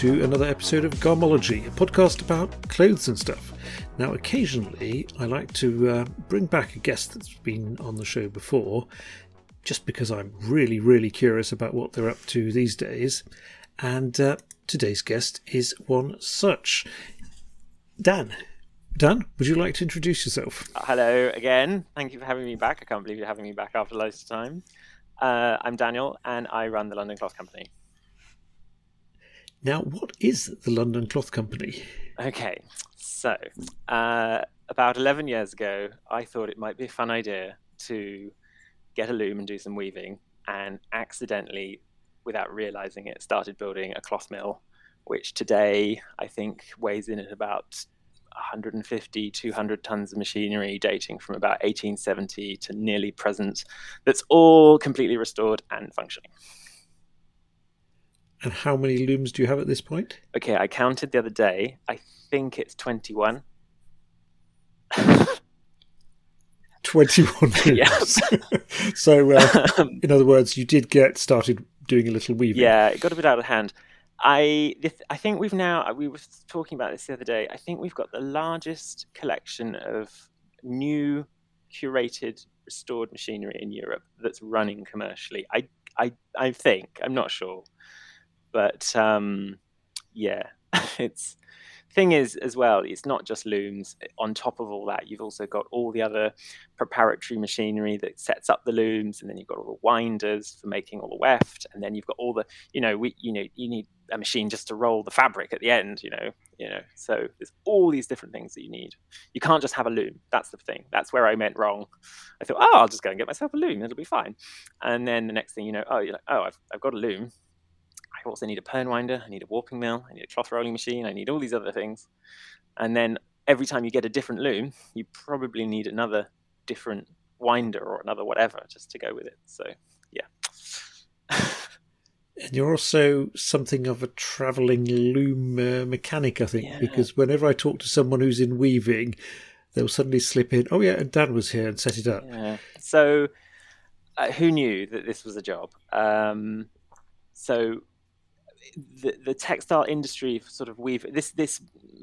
to another episode of Garmology, a podcast about clothes and stuff. Now, occasionally I like to uh, bring back a guest that's been on the show before, just because I'm really, really curious about what they're up to these days. And uh, today's guest is one such. Dan. Dan, would you like to introduce yourself? Hello again. Thank you for having me back. I can't believe you're having me back after loads of time. Uh, I'm Daniel, and I run the London Cloth Company. Now, what is the London Cloth Company? Okay, so uh, about 11 years ago, I thought it might be a fun idea to get a loom and do some weaving, and accidentally, without realizing it, started building a cloth mill, which today I think weighs in at about 150, 200 tons of machinery dating from about 1870 to nearly present, that's all completely restored and functioning. And how many looms do you have at this point? Okay, I counted the other day. I think it's 21. 21 looms. Yes. so, uh, in other words, you did get started doing a little weaving. Yeah, it got a bit out of hand. I I think we've now we were talking about this the other day. I think we've got the largest collection of new curated restored machinery in Europe that's running commercially. I I I think I'm not sure, but um, yeah, it's thing is as well it's not just looms. On top of all that you've also got all the other preparatory machinery that sets up the looms and then you've got all the winders for making all the weft and then you've got all the you know we you know you need a machine just to roll the fabric at the end you know you know. So there's all these different things that you need. You can't just have a loom. That's the thing. That's where i went wrong. I thought oh i'll just go and get myself a loom. It'll be fine. And then the next thing you know oh you're like oh i've, I've got a loom I also need a pern winder, I need a warping mill, I need a cloth rolling machine, I need all these other things. And then every time you get a different loom, you probably need another different winder or another whatever just to go with it. So, yeah. and you're also something of a travelling loom uh, mechanic, I think, yeah. because whenever I talk to someone who's in weaving, they'll suddenly slip in, oh, yeah, and Dan was here and set it up. Yeah. So, uh, who knew that this was a job? Um, so the, the textile industry sort of weave this this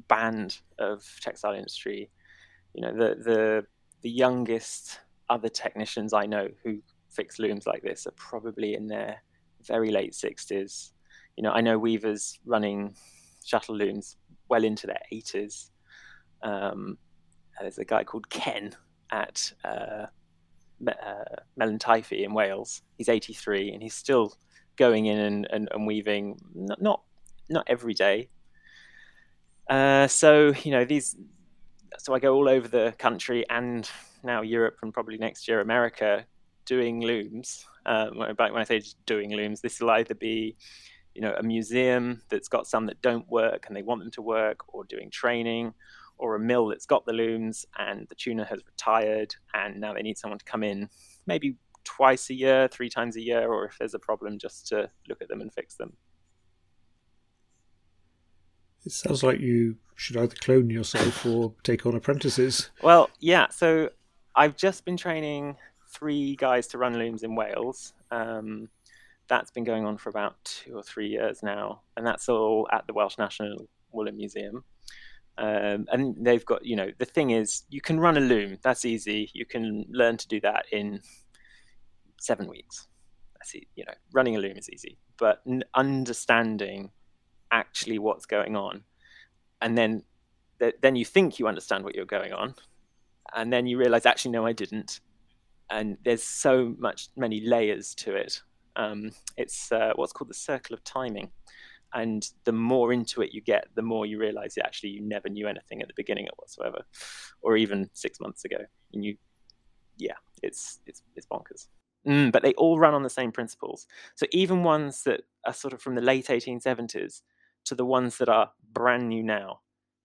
band of textile industry you know the the the youngest other technicians i know who fix looms like this are probably in their very late 60s you know i know weavers running shuttle looms well into their 80s um, there's a guy called ken at uh, uh, in Wales. He's 83 and he's still going in and, and, and weaving not, not, not every day. Uh, so you know these. So I go all over the country and now Europe and probably next year America doing looms. Um, when I say doing looms, this will either be you know a museum that's got some that don't work and they want them to work, or doing training, or a mill that's got the looms and the tuner has retired and now they need someone to come in maybe twice a year, three times a year, or if there's a problem, just to look at them and fix them. It sounds like you should either clone yourself or take on apprentices. Well, yeah. So I've just been training three guys to run looms in Wales. Um, that's been going on for about two or three years now, and that's all at the Welsh National Woolen Museum. Um, and they've got, you know, the thing is, you can run a loom. That's easy. You can learn to do that in seven weeks. I see, you know, running a loom is easy, but understanding actually what's going on, and then th- then you think you understand what you're going on, and then you realize actually no, I didn't, and there's so much many layers to it. Um, it's uh, what's called the circle of timing, and the more into it you get, the more you realize that actually you never knew anything at the beginning of whatsoever, or even six months ago, and you, yeah, it's it's it's bonkers. Mm, but they all run on the same principles. So even ones that are sort of from the late 1870s to the ones that are brand new now,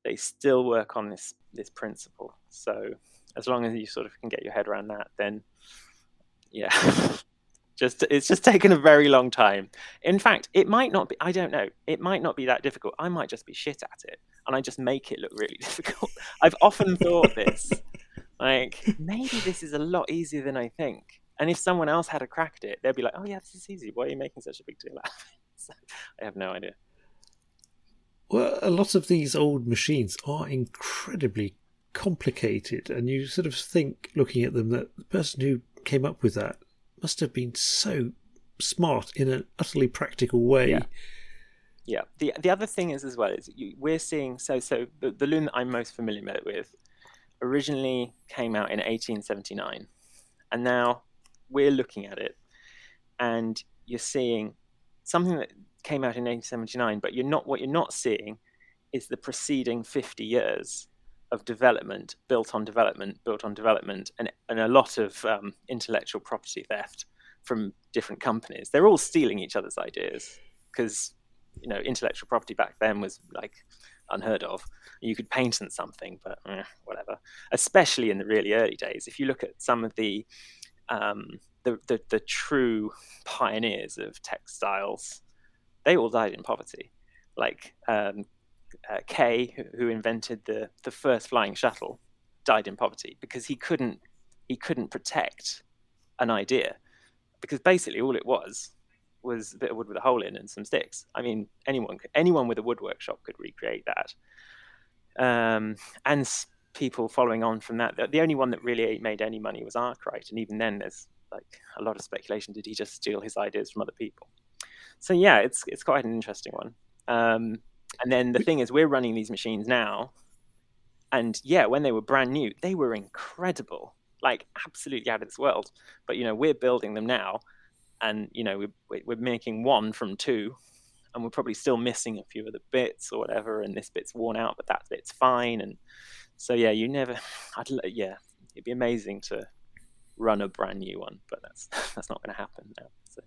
they still work on this this principle. So as long as you sort of can get your head around that, then yeah, just it's just taken a very long time. In fact, it might not be. I don't know. It might not be that difficult. I might just be shit at it, and I just make it look really difficult. I've often thought this. Like maybe this is a lot easier than I think and if someone else had a cracked it, they'd be like, "Oh yeah, this is easy. Why are you making such a big deal out of it?" So, I have no idea. Well, a lot of these old machines are incredibly complicated, and you sort of think, looking at them, that the person who came up with that must have been so smart in an utterly practical way. Yeah. Yeah. The the other thing is as well is you, we're seeing so so the, the loom that I'm most familiar with originally came out in 1879, and now we're looking at it, and you're seeing something that came out in 1879, but you're not what you're not seeing is the preceding 50 years of development, built on development, built on development, and, and a lot of um, intellectual property theft from different companies. They're all stealing each other's ideas because you know intellectual property back then was like unheard of. You could patent something, but eh, whatever. Especially in the really early days, if you look at some of the um, the, the, the true pioneers of textiles, they all died in poverty. Like um, uh, Kay, who, who invented the the first flying shuttle, died in poverty because he couldn't he couldn't protect an idea because basically all it was was a bit of wood with a hole in and some sticks. I mean, anyone anyone with a wood workshop could recreate that. Um, and people following on from that, the, only one that really made any money was Arkwright, and even then, there's like a lot of speculation: did he just steal his ideas from other people? So yeah, it's it's quite an interesting one. Um, and then the thing is, we're running these machines now, and yeah, when they were brand new, they were incredible, like absolutely out of this world. But you know, we're building them now, and you know, we're we're making one from two, and we're probably still missing a few of the bits or whatever, and this bit's worn out, but that bit's fine. And so yeah, you never, I'd yeah, it'd be amazing to run a brand new one, but that's that's not going to happen now. So.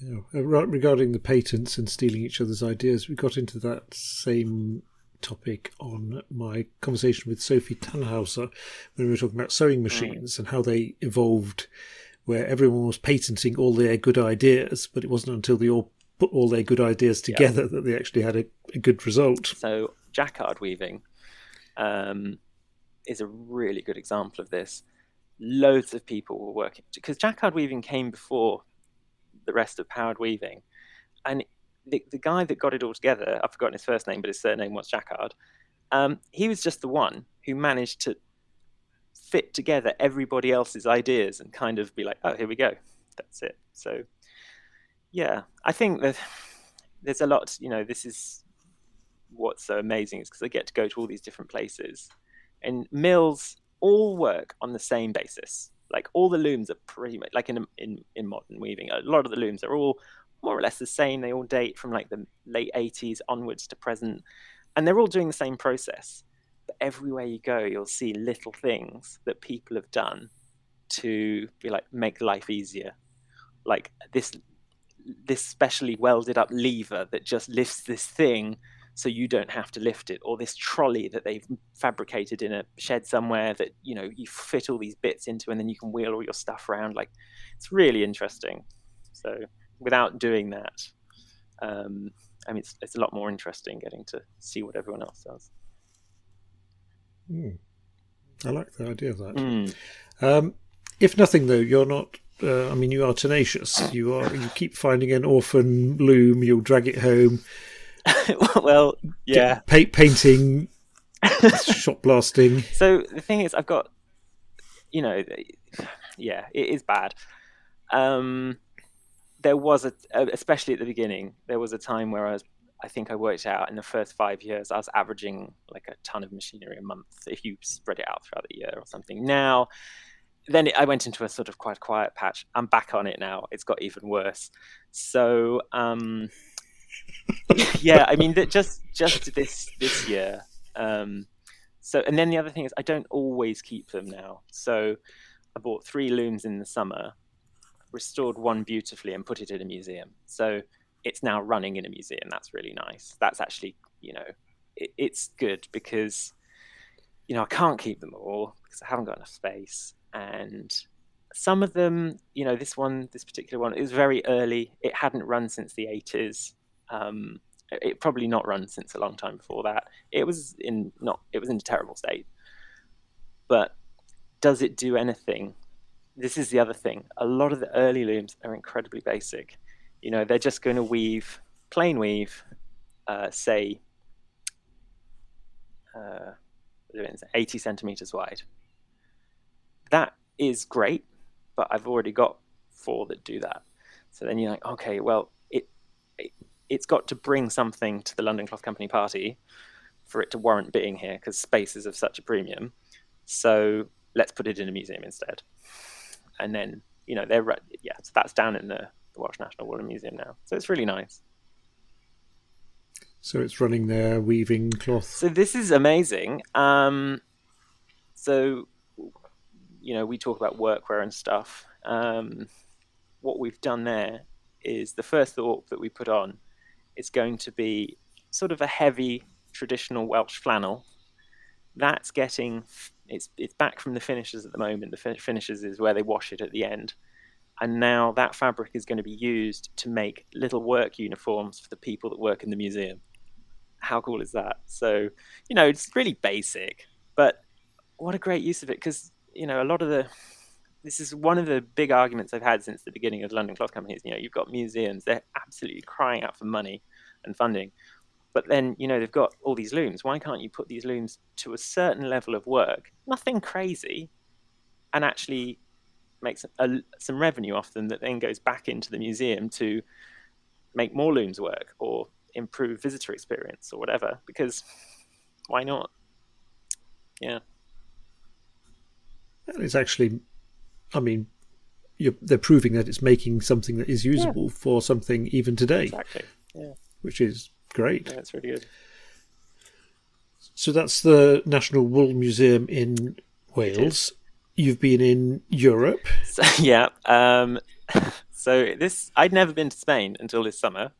Yeah. Uh, regarding the patents and stealing each other's ideas, we got into that same topic on my conversation with Sofi Thanhauser when we were talking about sewing machines and how they evolved, where everyone was patenting all their good ideas, but it wasn't until they all put all their good ideas together that they actually had a, a, good result. So, jacquard weaving um, is a really good example of this. Loads of people were working because jacquard weaving came before the rest of powered weaving. And the, the guy that got it all together, I've forgotten his first name, but his surname was Jacquard. Um, he was just the one who managed to fit together everybody else's ideas and kind of be like, oh, here we go. That's it. So, yeah, I think that there's a lot, you know, this is what's so amazing is because I get to go to all these different places. And mills all work on the same basis like all the looms are pretty much like in in in modern weaving. A lot of the looms are all more or less the same. They all date from like the late 80s onwards to present, and they're all doing the same process. But everywhere you go, you'll see little things that people have done to be like make life easier. Like this this specially welded up lever that just lifts this thing so you don't have to lift it or this trolley that they've fabricated in a shed somewhere that you know you fit all these bits into and then you can wheel all your stuff around like it's really interesting so without doing that um, i mean it's, it's a lot more interesting getting to see what everyone else does mm. i like the idea of that mm. um, if nothing though you're not uh, I mean, you are tenacious. You are. You keep finding an orphan loom. You'll drag it home. well, yeah. Pa- painting, shot blasting. So the thing is, I've got, you know, yeah, it is bad. Um, there was a, especially at the beginning, there was a time where I was, I think I worked out in the first five years, I was averaging like a ton of machinery a month if you spread it out throughout the year or something. Now, then it, I went into a sort of quite quiet patch. I'm back on it now. It's got even worse. So, um, yeah, I mean, just just this this year. Um, so, and then the other thing is, I don't always keep them now. So, I bought three looms in the summer, restored one beautifully, and put it in a museum. So it's now running in a museum. That's really nice. That's actually, you know, it, it's good because, you know, I can't keep them all because I haven't got enough space. And some of them, you know, this one, this particular one, is very early. It hadn't run since the 80s. Um, it probably not run since a long time before that. It was in not it was in a terrible state. But does it do anything? This is the other thing. A lot of the early looms are incredibly basic. You know, they're just going to weave plain weave, uh, say, uh, 80 centimeters wide. That is great, but I've already got four that do that. So then you're like, okay, well, it's got to bring something to the London Cloth Company party for it to warrant being here because space is of such a premium. So let's put it in a museum instead. And then you know they're yeah, so that's down in the, the Welsh National Woolen Museum now. So it's really nice. So it's running there, weaving cloth. So this is amazing. Um, so, you know, we talk about workwear and stuff. Um, what we've done there is the first thought that we put on is going to be sort of a heavy traditional Welsh flannel. That's getting it's it's back from the finishers at the moment. The finishers is where they wash it at the end, and now that fabric is going to be used to make little work uniforms for the people that work in the museum how cool is that? So, you know, it's really basic, but what a great use of it because, you know, a lot of the this is one of the big arguments I've had since the beginning of London Cloth Companies. You know, you've got museums, they're absolutely crying out for money and funding. But then, you know, they've got all these looms. Why can't you put these looms to a certain level of work, nothing crazy, and actually make some, some revenue off them that then goes back into the museum to make more looms work or improve visitor experience or whatever because why not yeah it's actually i mean they're proving that it's making something that is usable yeah. for something even today exactly yeah which is great yeah, that's really good so that's the national wool museum in wales you've been in europe so, yeah um, so this i'd never been to spain until this summer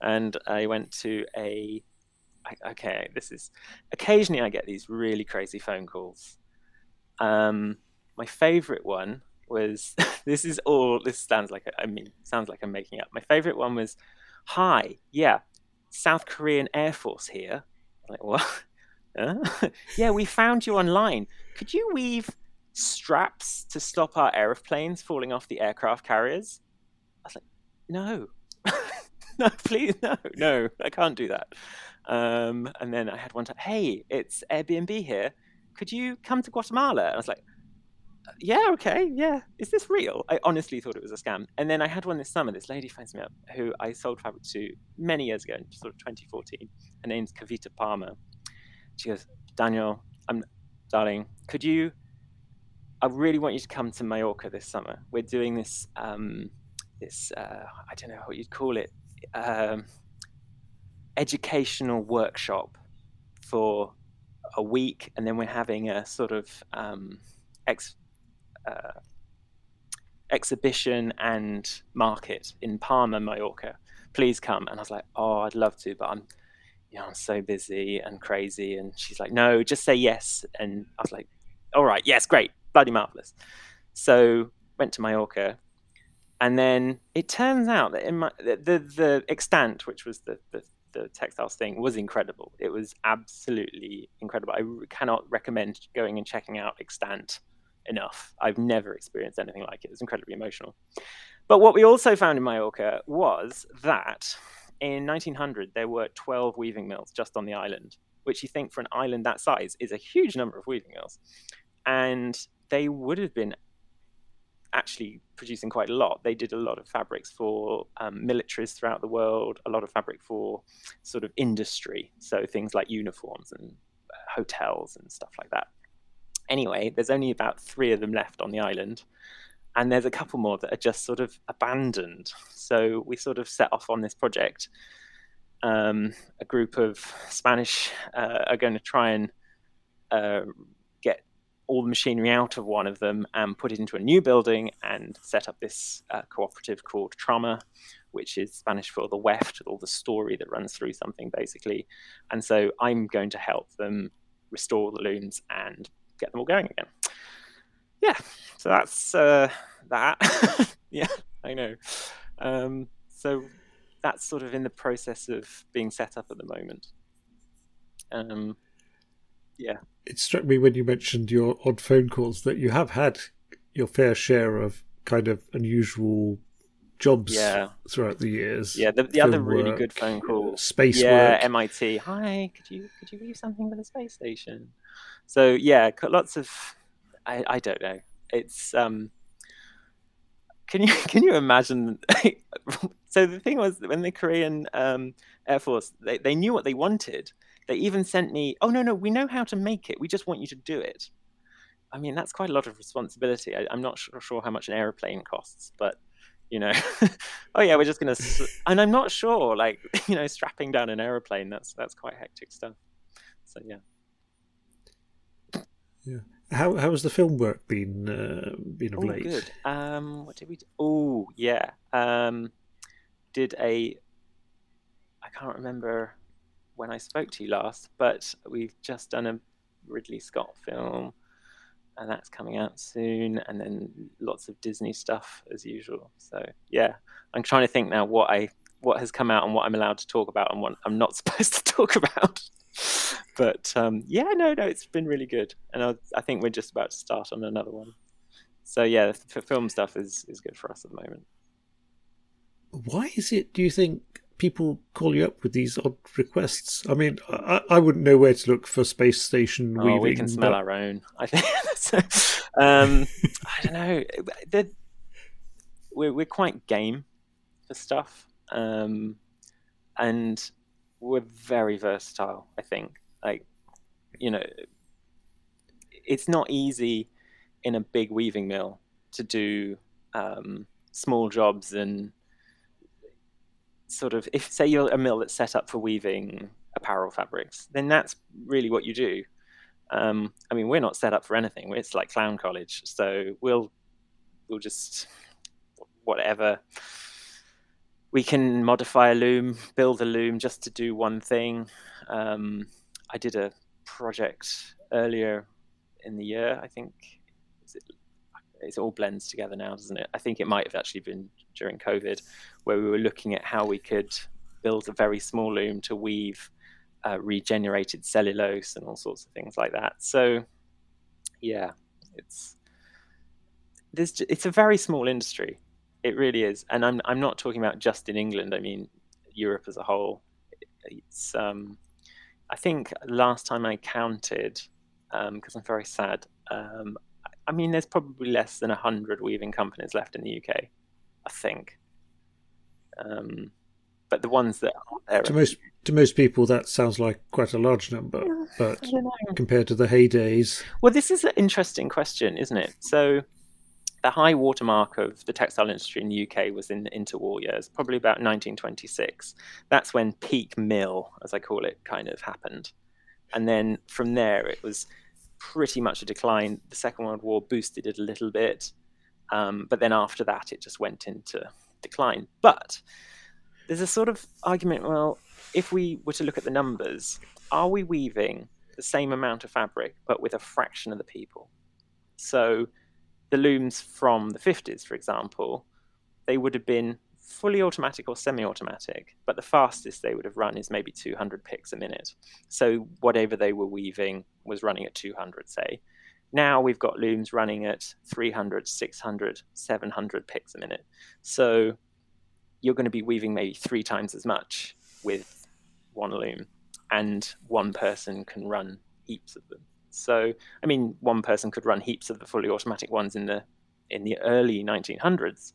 and I went to a. Okay, this is occasionally I get these really crazy phone calls. Um, my favorite one was this is all this sounds like I mean sounds like I'm making up. My favorite one was, "Hi, yeah, South Korean Air Force here." I'm like what? Yeah, we found you online. Could you weave straps to stop our airplanes falling off the aircraft carriers? I was like, no. no, please, no, no, I can't do that. Um, and then I had one time, hey, it's Airbnb here. Could you come to Guatemala? And I was like, yeah, okay, yeah. Is this real? I honestly thought it was a scam. And then I had one this summer. This lady finds me up who I sold fabric to many years ago, sort of 2014. Her name's Kavita Palmer. She goes, Daniel, I'm, darling, could you? I really want you to come to Mallorca this summer. We're doing this, um, this uh, I don't know what you'd call it, um, educational workshop for a week, and then we're having a sort of um, ex, uh, exhibition and market in Palma, Mallorca. Please come. And I was like, oh, I'd love to, but I'm, you know, I'm so busy and crazy. And she's like, no, just say yes. And I was like, all right, yes, great, bloody marvelous. So went to Mallorca, and then it turns out that in my the the, the extant, which was the, the the textiles thing, was incredible. It was absolutely incredible. I cannot recommend going and checking out extant enough. I've never experienced anything like it. It was incredibly emotional. But what we also found in Mallorca was that in 1900 there were 12 weaving mills just on the island, which you think for an island that size is a huge number of weaving mills. And they would have been actually producing quite a lot. They did a lot of fabrics for um, militaries throughout the world, a lot of fabric for sort of industry, so things like uniforms and uh, hotels and stuff like that. Anyway, there's only about three of them left on the island, and there's a couple more that are just sort of abandoned. So we sort of set off on this project. Um, a group of Spanish uh, are going to try and uh, get all the machinery out of one of them and put it into a new building and set up this uh, cooperative called Trama, which is Spanish for the weft, all the story that runs through something basically. And so I'm going to help them restore the looms and get them all going again. Yeah, so that's uh, that. yeah, I know. Um, so that's sort of in the process of being set up at the moment. Um, yeah. It struck me when you mentioned your odd phone calls that you have had your fair share of kind of unusual jobs Yeah. throughout the years. Yeah, the, the other really work, good phone call. space yeah, work. MIT. Hi, could you could you weave something for the space station? So yeah, lots of. I, I don't know. It's um. Can you can you imagine? so the thing was when the Korean um, Air Force they, they knew what they wanted. They even sent me. Oh no no, we know how to make it. We just want you to do it. I mean that's quite a lot of responsibility. I, I'm not sure, sure how much an airplane costs, but you know oh yeah we're just gonna and i'm not sure like you know strapping down an aeroplane that's that's quite hectic stuff so yeah How how has the film work been uh, been of oh late? good. Um what did we do oh yeah. Um did a i can't remember when i spoke to you last but we've just done a ridley scott film and that's coming out soon and then lots of disney stuff as usual. So yeah i'm trying to think now what i what has come out and what i'm allowed to talk about and what i'm not supposed to talk about but um, yeah no no it's been really good and I, I think we're just about to start on another one so yeah the film stuff is is good for us at the moment Why is it? Do you think people call you up with these odd requests? I mean, I, I wouldn't know where to look for space station oh weaving. we can smell but- our own i think so, um, i don't know The- we're, we're quite game for stuff um, and we're very versatile i think like you know it's not easy in a big weaving mill to do um, small jobs and sort of if say you're a mill that's set up for weaving apparel fabrics then that's really what you do. Um, i mean we're not set up for anything. It's like clown college. So we'll we'll just whatever. We can modify a loom build a loom just to do one thing. Um, i did a project earlier in the year i think. It, it all blends together now doesn't it? I think it might have actually been during covid where we were looking at how we could build a very small loom to weave uh, regenerated cellulose and all sorts of things like that. So yeah it's it's a very small industry. It really is. And i'm i'm not talking about just in england i mean europe as a whole. It's um i think last time i counted because i'm very sad um i mean there's probably less than 100 weaving companies left in the uk i think um but the ones that are there To most to most people, that sounds like quite a large number, but I don't know. compared to the heydays, Well, this is an interesting question, isn't it? So, the high watermark of the textile industry in the UK was in the interwar years, probably about 1926. That's when peak mill, as I call it, kind of happened. And then from there, it was pretty much a decline. The Second World War boosted it a little bit. Um, but then after that, it just went into decline. But there's a sort of argument well, if we were to look at the numbers, are we weaving the same amount of fabric but with a fraction of the people? So the looms from the 50s, for example, they would have been fully automatic or semi automatic, but the fastest they would have run is maybe 200 picks a minute. So whatever they were weaving was running at 200, say. Now we've got looms running at 300, 600, 700 picks a minute. So you're going to be weaving maybe three times as much with one loom, and one person can run heaps of them. So, I mean, one person could run heaps of the fully automatic ones in the in the early 1900s,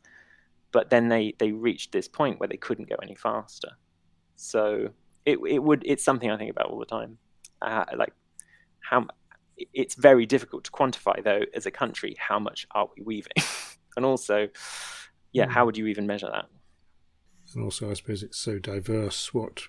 but then they they reached this point where they couldn't go any faster. So it it would it's something I think about all the time. Uh, like how it's very difficult to quantify though as a country how much are we weaving, and also, yeah, Mm. how would you even measure that? and also I suppose it's so diverse. What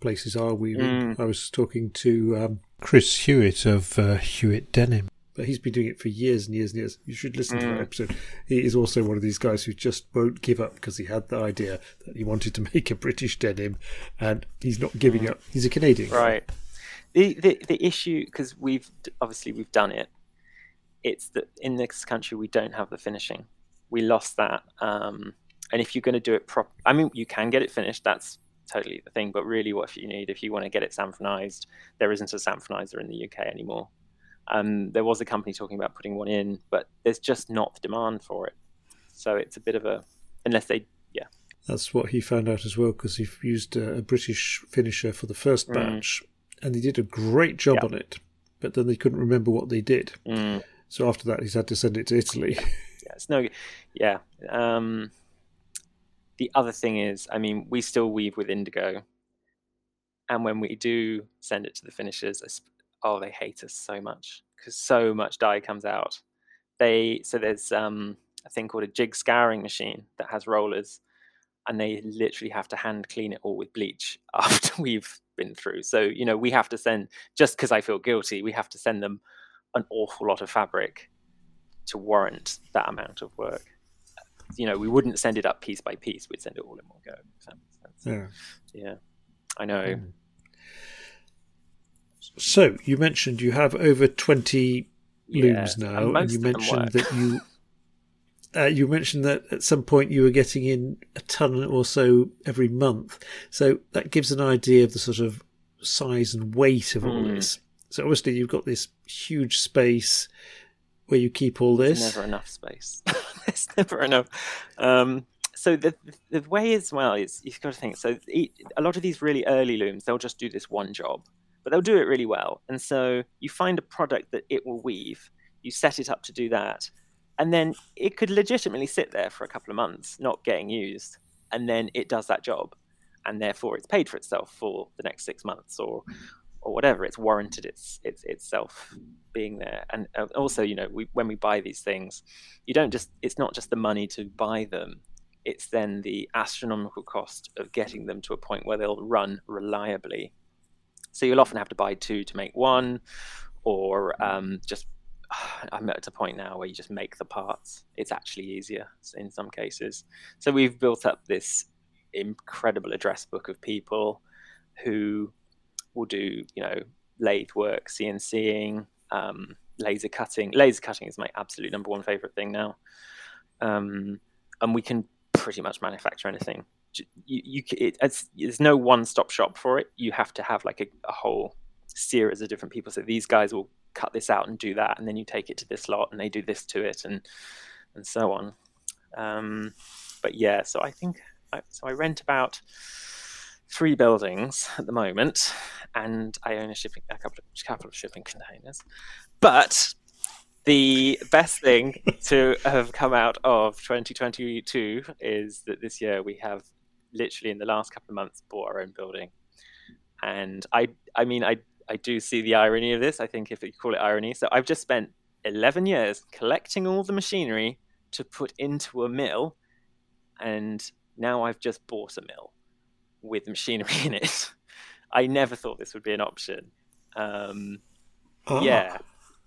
places are we? Mm. I was talking to um, Chris Hewitt of uh, Hewitt Denim. But he's been doing it for years and years and years. You should listen to that Mm. episode. He is also one of these guys who just won't give up because he had the idea that he wanted to make a British denim, and he's not giving Mm. up. He's a Canadian, right the the, the issue because we've obviously we've done it it's that in this country we don't have the finishing we lost that um, and if you're going to do it prop i mean you can get it finished that's totally the thing but really what you need if you want to get it sanforized there isn't a sanforizer in the uk anymore um, there was a company talking about putting one in but there's just not the demand for it so it's a bit of a unless they yeah That's what he found out as well because he used a, a, British finisher for the first mm. batch, mm. and he did a great job yep. on it. But then they couldn't remember what they did. Mm. So after that, he's had to send it to Italy. yeah, it's no, yeah. Um, the other thing is, I mean, we still weave with indigo, and when we do send it to the finishers, oh, they hate us so much because so much dye comes out. They so there's um, a thing called a jig scouring machine that has rollers, and they literally have to hand clean it all with bleach after we've been through. So you know we have to send just because I feel guilty, we have to send them an awful lot of fabric to warrant that amount of work. You know, we wouldn't send it up piece by piece; we'd send it all in one go. Yeah, yeah, I know. Mm. So you mentioned you have over twenty looms yeah, now, and, and you mentioned that you uh, you mentioned that at some point you were getting in a ton or so every month. So that gives an idea of the sort of size and weight of all mm. this. So obviously you've got this huge space where you keep all this. There's never enough space. There's never enough. Um, so the the way as well is you've got to think. So a lot of these really early looms, they'll just do this one job, but they'll do it really well. And so you find a product that it will weave. You set it up to do that, and then it could legitimately sit there for a couple of months, not getting used, and then it does that job, and therefore it's paid for itself for the next six months or or whatever. It's warranted its its itself being there, and also you know we, when we buy these things, you don't just it's not just the money to buy them. It's then the astronomical cost of getting them to a point where they'll run reliably. So you'll often have to buy two to make one, or um, just I'm at a point now where you just make the parts. It's actually easier in some cases. So we've built up this incredible address book of people who will do, you know, lathe work, CNCing, um, laser cutting. Laser cutting is my absolute number one favorite thing now. Um, and we can pretty much manufacture anything. You, you it, there's no one-stop shop for it. You have to have like a, a whole series of different people. So these guys will cut this out and do that, and then you take it to this lot, and they do this to it, and and so on. Um, but yeah, so I think I, so. I rent about three buildings at the moment, and I own a shipping a couple of, couple of shipping containers. But the best thing to have come out of 2022 is that this year we have literally in the last couple of months bought our own building, and I I mean I I do see the irony of this. I think if you call it irony. So I've just spent 11 years collecting all the machinery to put into a mill, and now I've just bought a mill with machinery in it. I never thought this would be an option. Um, oh. Yeah,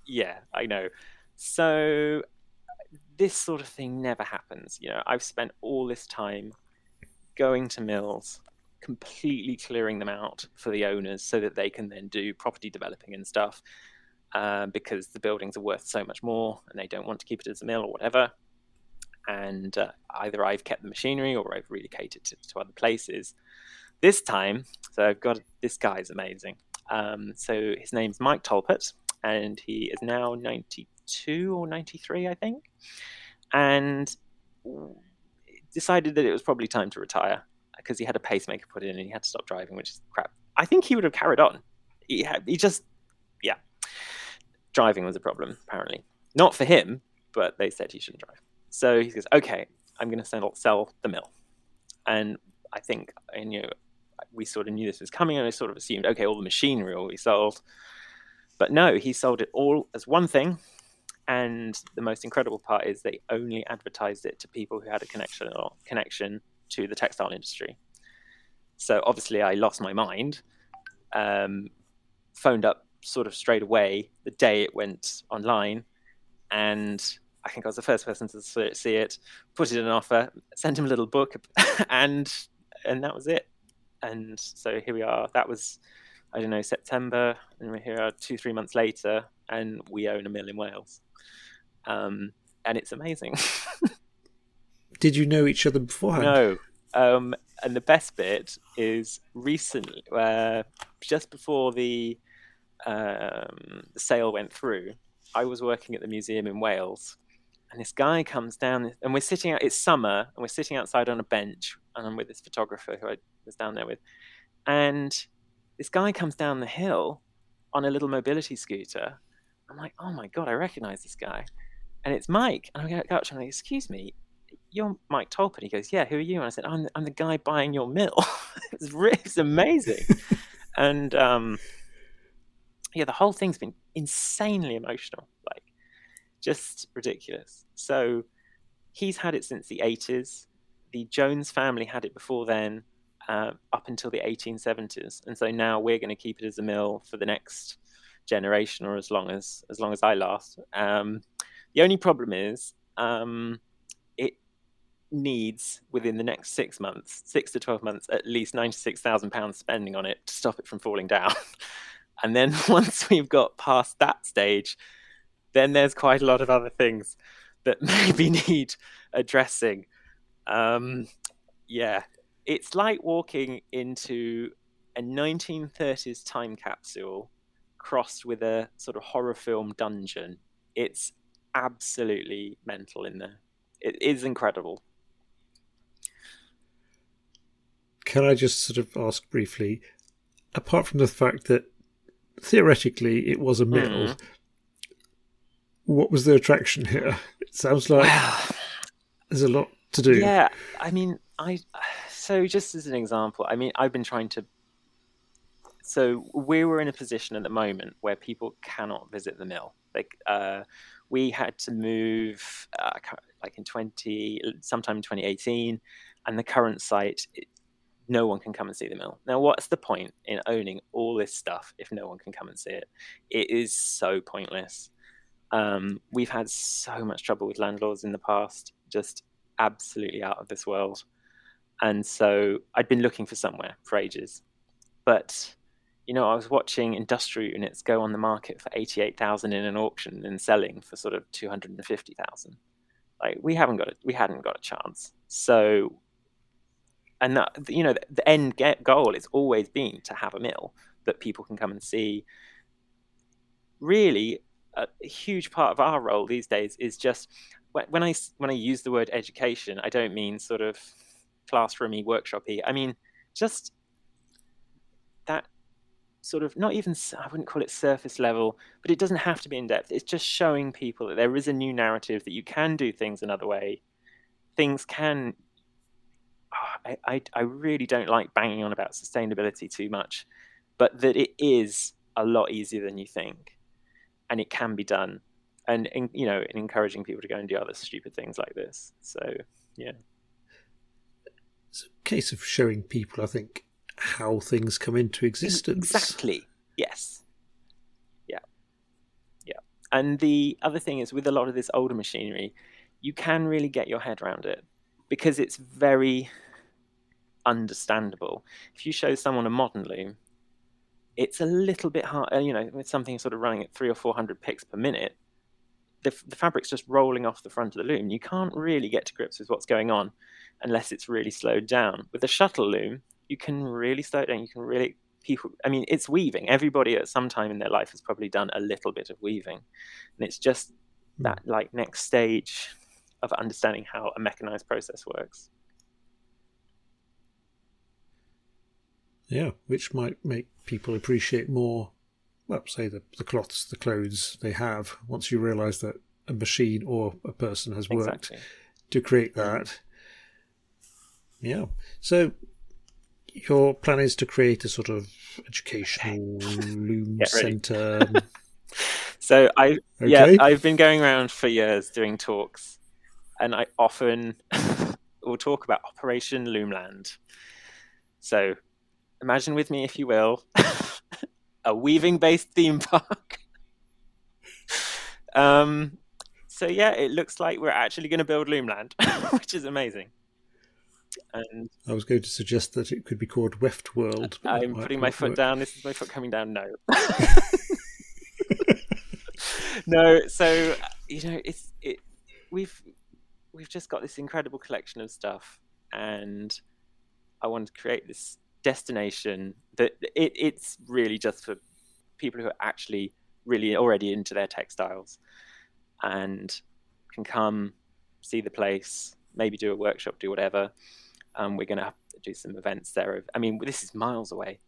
yeah, I know. So this sort of thing never happens. You know, I've spent all this time going to mills, completely clearing them out for the owners so that they can then do property developing and stuff uh, because the buildings are worth so much more and they don't want to keep it as a mill or whatever. And uh, either I've kept the machinery or I've relocated to, to other places. This time, so I've got this guy is amazing. Um, so his name's Mike Tolpert, and he is now 92 or 93, I think, and decided that it was probably time to retire because he had a pacemaker put in and he had to stop driving, which is crap. I think he would have carried on. He had, he just, yeah, driving was a problem apparently. Not for him, but they said he shouldn't drive. So he says, "Okay, I'm going to sell, sell the mill," and I think, you know, we sort of knew this was coming, and I sort of assumed, okay, all the machinery will be sold. But no, he sold it all as one thing. And the most incredible part is they only advertised it to people who had a connection or connection to the textile industry. So obviously, I lost my mind. Um, phoned up sort of straight away the day it went online, and I think I was the first person to see it. Put it in an offer, sent him a little book, and and that was it. And so here we are. That was I don't know September, and we're here two three months later, and we own a mill in Wales, um, and it's amazing. Did you know each other beforehand? No. Um, and the best bit is recently, uh, just before the um, the sale went through, I was working at the museum in Wales, and this guy comes down, and we're sitting out. It's summer, and we're sitting outside on a bench and I'm with this photographer who I was down there with, and this guy comes down the hill on a little mobility scooter. I'm like, oh my god, I recognize this guy, and it's Mike. And I go up to him, I'm like, excuse me, you're Mike Tolpin. He goes, yeah, who are you? And I said, I'm the, I'm the guy buying your mill. it's really, it's amazing, and um, yeah, the whole thing's been insanely emotional, like just ridiculous. So he's had it since the 80s. The Jones family had it before then, uh, up until the 1870s, and so now we're going to keep it as a mill for the next generation or as long as as long as I last. Um, the only problem is um, it needs within the next six months, six to twelve months, at least ninety six thousand pounds spending on it to stop it from falling down. and then once we've got past that stage, then there's quite a lot of other things that maybe need addressing. Um, yeah, it's like walking into a 1930s time capsule crossed with a sort of horror film dungeon. It's absolutely mental in there. It is incredible. Can I just sort of ask briefly, apart from the fact that theoretically it was a mill, mm what was the attraction here? It sounds like well, there's a lot to do. Yeah, I mean, I so just as an example, I mean, I've been trying to. So we were in a position at the moment where people cannot visit the mill. Like, uh, we had to move uh, like in 20, sometime in 2018, and the current site, it, no one can come and see the mill. Now, what's the point in owning all this stuff if no one can come and see it? It is so pointless. Um, we've had so much trouble with landlords in the past, just absolutely out of this world. And so I'd been looking for somewhere for ages. But, you know, I was watching industrial units go on the market for 88,000 in an auction and selling for sort of 250,000. Like we haven't got a, we hadn't got a chance. So, and that, you know, the, the end goal has always been to have a mill that people can come and see. Really, a huge part of our role these days is just when I when I use the word education, I don't mean sort of classroomy, workshopy. I mean just that sort of not even I wouldn't call it surface level, but it doesn't have to be in depth. It's just showing people that there is a new narrative that you can do things another way. Things can. Oh, I, I I really don't like banging on about sustainability too much, but that it is a lot easier than you think and it can be done and in, you know encouraging people to go and do other stupid things like this. So yeah. It's a case of showing people i think how things come into existence. Exactly. Yes. Yeah. Yeah. And the other thing is with a lot of this older machinery you can really get your head around it because it's very understandable. If you show someone a modern loom it's a little bit hard, you know, with something sort of running at three or 400 picks per minute, the, the fabric's just rolling off the front of the loom. You can't really get to grips with what's going on unless it's really slowed down. With a shuttle loom, you can really slow it down. You can really, people, I mean, it's weaving. Everybody at some time in their life has probably done a little bit of weaving. And it's just hmm. that like next stage of understanding how a mechanized process works. Yeah, which might make people appreciate more, well, say the, the cloths, the clothes they have, once you realise that a machine or a person has worked exactly. to create that. Yeah. So your plan is to create a sort of educational loom centre. so I okay. yeah, I've been going around for years doing talks and I often will talk about Operation Loomland. So imagine with me, if you will, a weaving based theme park. um, so, yeah, it looks like we're actually going to build Loomland, which is amazing. And I was going to suggest that it could be called Weft World. I'm putting my foot work. down. This is my foot coming down. No. no, so you know, it's it. We've we've just got this incredible collection of stuff, and I want to create this destination that it, it's really just for people who are actually really already into their textiles and can come see the place maybe do a workshop do whatever Um, we're going to do some events there. I mean, this is miles away.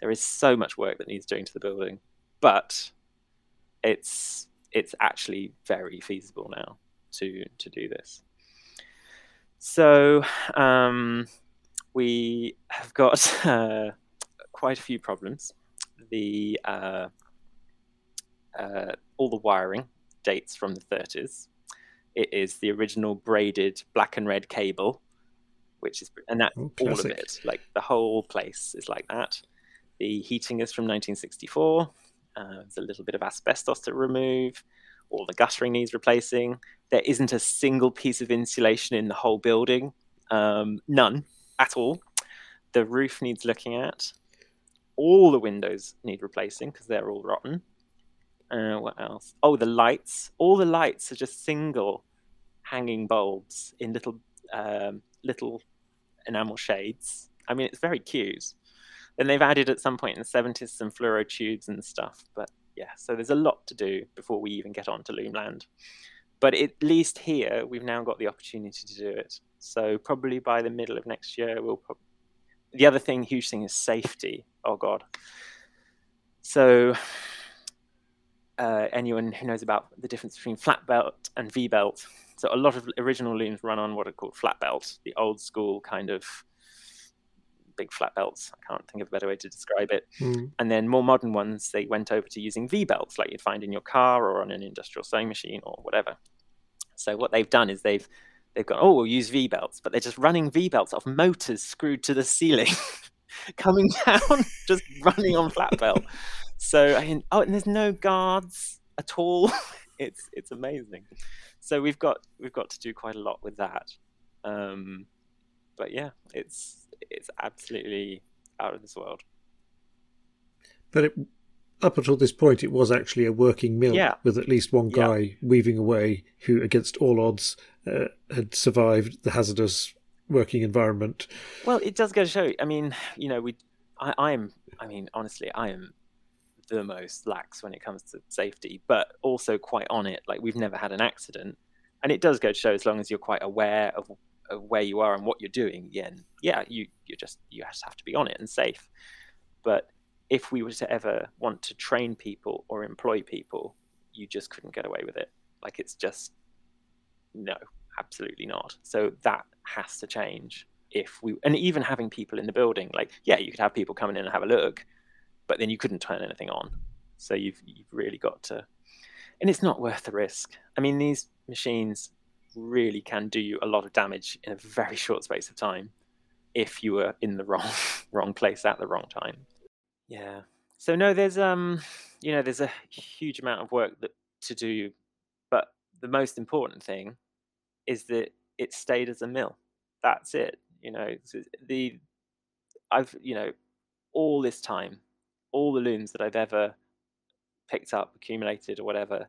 There is so much work that needs doing to the building, but it's it's actually very feasible now to to do this. So um, we have got uh, quite a few problems. The uh, uh, all the wiring dates from the 30s. It is the original braided black and red cable, which is and that oh, all of it, like the whole place is like that. The heating is from 1964. Uh, there's a little bit of asbestos to remove. All the guttering needs replacing. There isn't a single piece of insulation in the whole building. Um, none at all. The roof needs looking at. All the windows need replacing because they're all rotten. Uh, what else? Oh, the lights. All the lights are just single hanging bulbs in little um, little enamel shades. I mean, it's very cute. Then they've added at some point in the 70s some fluoro tubes and stuff. But yeah, so there's a lot to do before we even get on to Loomland. But at least here, we've now got the opportunity to do it. So probably by the middle of next year, we'll. Pro- the other thing, huge thing, is safety. Oh God. So uh, anyone who knows about the difference between flat belt and V belt. So a lot of original looms run on what are called flat belts, the old school kind of big flat belts. I can't think of a better way to describe it. Mm. And then more modern ones, they went over to using V belts, like you'd find in your car or on an industrial sewing machine or whatever. So what they've done is they've they've gone, oh, we'll use V belts, but they're just running V belts off motors screwed to the ceiling, coming down, just running on flat belt. So I mean, oh, and there's no guards at all. it's it's amazing. So we've got we've got to do quite a lot with that. Um, but yeah, it's it's absolutely out of this world. But it, up until this point, it was actually a working mill yeah. with at least one guy yeah. weaving away who, against all odds, uh, had survived the hazardous working environment. Well, it does go to show. I mean, you know, we, I, I am. I mean, honestly, I am the most lax when it comes to safety, but also quite on it. Like we've never had an accident, and it does go to show as long as you're quite aware of, of where you are and what you're doing. Yeah, yeah, you you just you just have to be on it and safe. But if we were to ever want to train people or employ people, you just couldn't get away with it. Like it's just no, absolutely not. So that has to change if we and even having people in the building like yeah you could have people coming in and have a look but then you couldn't turn anything on. So you've you've really got to, and it's not worth the risk. I mean, these machines really can do you a lot of damage in a very short space of time if you were in the wrong wrong place at the wrong time. Yeah. So no, there's um, you know, there's a huge amount of work that to do, but the most important thing is that it stayed as a mill. That's it. You know, the I've you know all this time all the looms that I've ever picked up, accumulated, or whatever,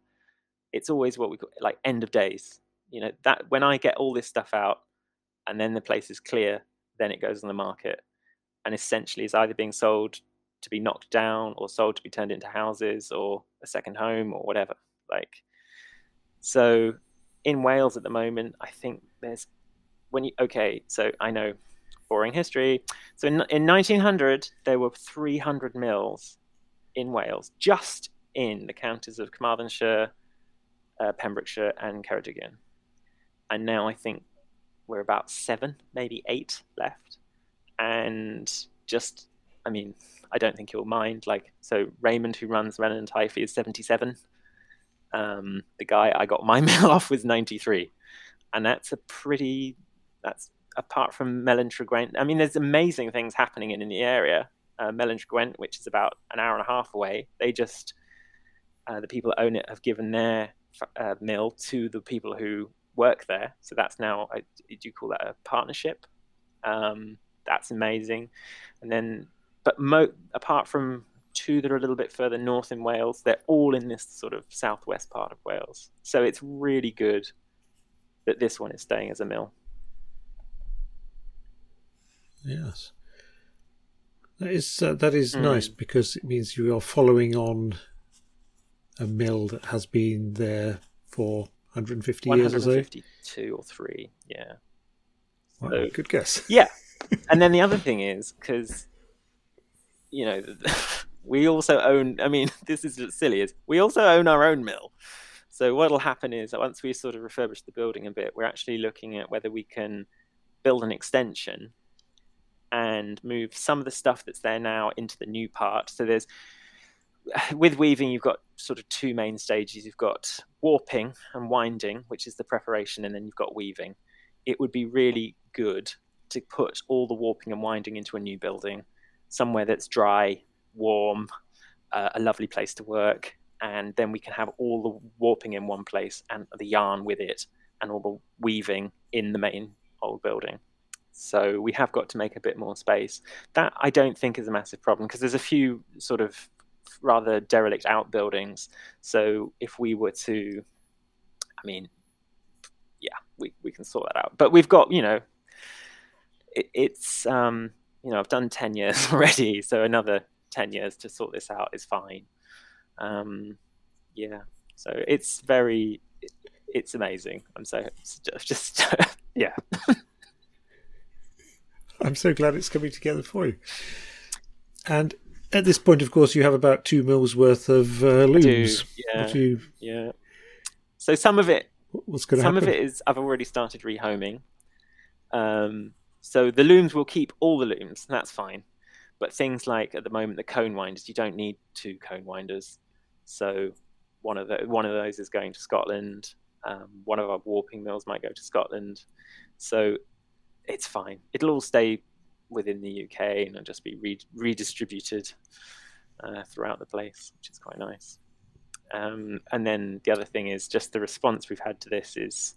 it's always what we call like end of days. You know that when I get all this stuff out, and then the place is clear, then it goes on the market, and essentially is either being sold to be knocked down, or sold to be turned into houses, or a second home, or whatever. Like, so in Wales at the moment, I think there's when you okay. So I know boring history. So in, in 1900, there were 300 mills in Wales, just in the counties of Carmarthenshire, uh, Pembrokeshire, and Ceredigion. And now I think we're about seven, maybe eight left. And just, I mean, I don't think you'll mind. Like, so Raymond, who runs Renan and Teifi, is 77. Um, the guy I got my mill off was 93. And that's a pretty, that's apart from Melyn Gwent, I mean, there's amazing things happening in, in the area. Uh, Gwent, which is about an hour and a half away, they just uh, the people that own it have given their uh, mill to the people who work there. So that's now, I, do you call that a partnership? Um, that's amazing. And then, but mo- apart from two that are a little bit further north in Wales, they're all in this sort of southwest part of Wales. So it's really good that this one is staying as a mill. Yes. That is uh, that is mm. nice because it means you are following on a mill that has been there for 150 years or so. 152 or three, yeah. so, good guess. Yeah, and then the other thing is because you know we also own. I mean, this is silly. Is we also own our own mill. So what'll happen is that once we sort of refurbish the building a bit, we're actually looking at whether we can build an extension and move some of the stuff that's there now into the new part. So there's with weaving, you've got sort of two main stages. You've got warping and winding, which is the preparation, and then you've got weaving. It would be really good to put all the warping and winding into a new building, somewhere that's dry, warm, uh, a lovely place to work, and then we can have all the warping in one place and the yarn with it, and all the weaving in the main old building. So we have got to make a bit more space. That I don't think is a massive problem because there's a few sort of rather derelict outbuildings. So if we were to, I mean, yeah, we, we can sort that out. But we've got, you know, it, it's, um, you know, I've done 10 years already. So another 10 years to sort this out is fine. Um, yeah. So it's very, it's amazing. I'm so just, yeah. I'm so glad it's coming together for you. And at this point, of course, you have about two mills worth of uh, looms. yeah, you... yeah. So some of it, what's going to Some of it is I've already started rehoming. Um, so the looms will keep all the looms. That's fine. But things like at the moment the cone winders, you don't need two cone winders. So one of the one of those is going to Scotland. Um, one of our warping mills might go to Scotland. So it's fine. It'll all stay within the UK and just be re- redistributed uh, throughout the place, which is quite nice. Um, and then the other thing is just the response we've had to this is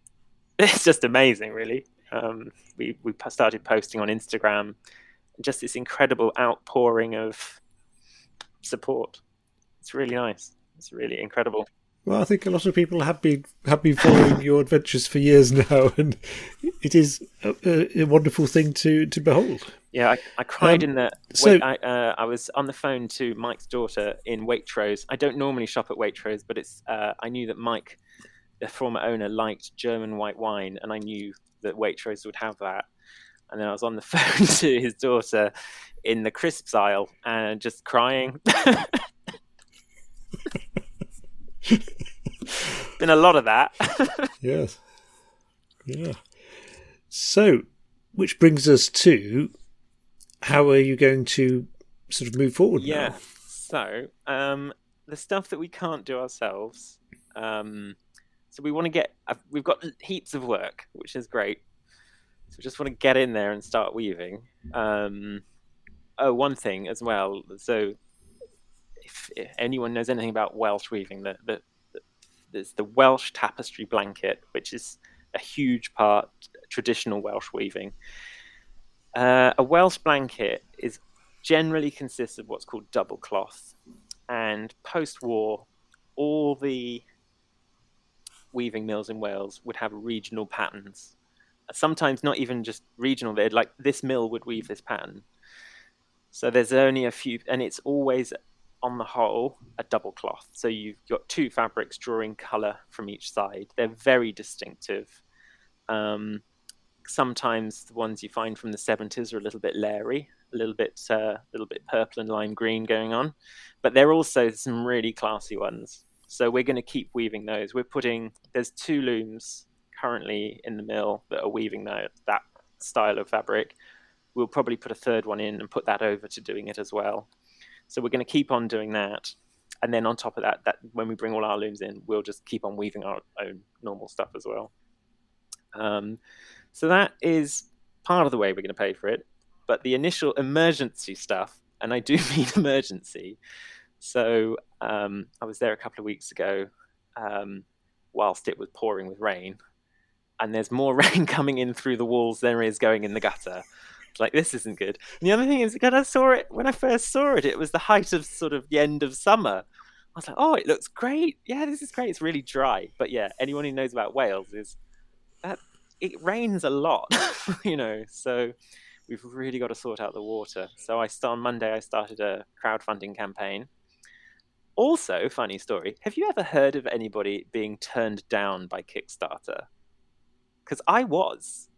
it's just amazing, really. Um, we we started posting on Instagram, just this incredible outpouring of support. It's really nice. It's really incredible. Well, I think a lot of people have been have been following your adventures for years now, and it is a, a wonderful thing to to behold. Yeah, I, I cried um, in the. So I, uh, I was on the phone to Mike's daughter in Waitrose. I don't normally shop at Waitrose, but it's. Uh, I knew that Mike, the former owner, liked German white wine, and I knew that Waitrose would have that. And then I was on the phone to his daughter in the crisps aisle and just crying. Been a lot of that. yes. Yeah. So, which brings us to how are you going to sort of move forward? Yeah. Now? So, um, the stuff that we can't do ourselves. Um, so we want to get. Uh, we've got heaps of work, which is great. So just want to get in there and start weaving. Um, oh, one thing as well. So if, if anyone knows anything about Welsh weaving, the, the, the, there's the Welsh tapestry blanket, which is a huge part traditional Welsh weaving. Uh, a Welsh blanket is generally consists of what's called double cloth, and post-war, all the weaving mills in Wales would have regional patterns. Sometimes not even just regional. They'd like this mill would weave this pattern. So there's only a few, and it's always on the whole, a double cloth. So you've got two fabrics drawing color from each side. They're very distinctive. Um, sometimes the ones you find from the 70s are a little bit leery, a little bit, uh, a little bit purple and lime green going on, but there are also some really classy ones. So we're going to keep weaving those. We're putting there's two looms currently in the mill that are weaving that that style of fabric. We'll probably put a third one in and put that over to doing it as well. So we're going to keep on doing that. And then on top of that, that when we bring all our looms in, we'll just keep on weaving our own normal stuff as well. Um, so that is part of the way we're going to pay for it. But the initial emergency stuff, and I do mean emergency. So um, I was there a couple of weeks ago um, whilst it was pouring with rain, and there's more rain coming in through the walls than there is going in the gutter like this isn't good. And the other thing is, when I saw it, when I first saw it, it was the height of sort of the end of summer. I was like, oh, it looks great. Yeah, this is great. It's really dry. But yeah, anyone who knows about Wales is that it rains a lot, you know. So we've really got to sort out the water. So I start, on Monday, I started a crowdfunding campaign. Also, funny story. Have you ever heard of anybody being turned down by Kickstarter? Because I was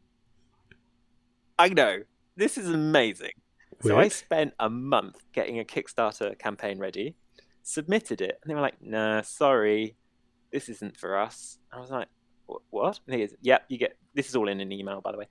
I know. This is amazing. So I spent a month getting a Kickstarter campaign ready, submitted it, and they were like, "Nah, sorry, this isn't for us." I was like, "What?" And he goes, "Yep, you get this is all in an email, by the way."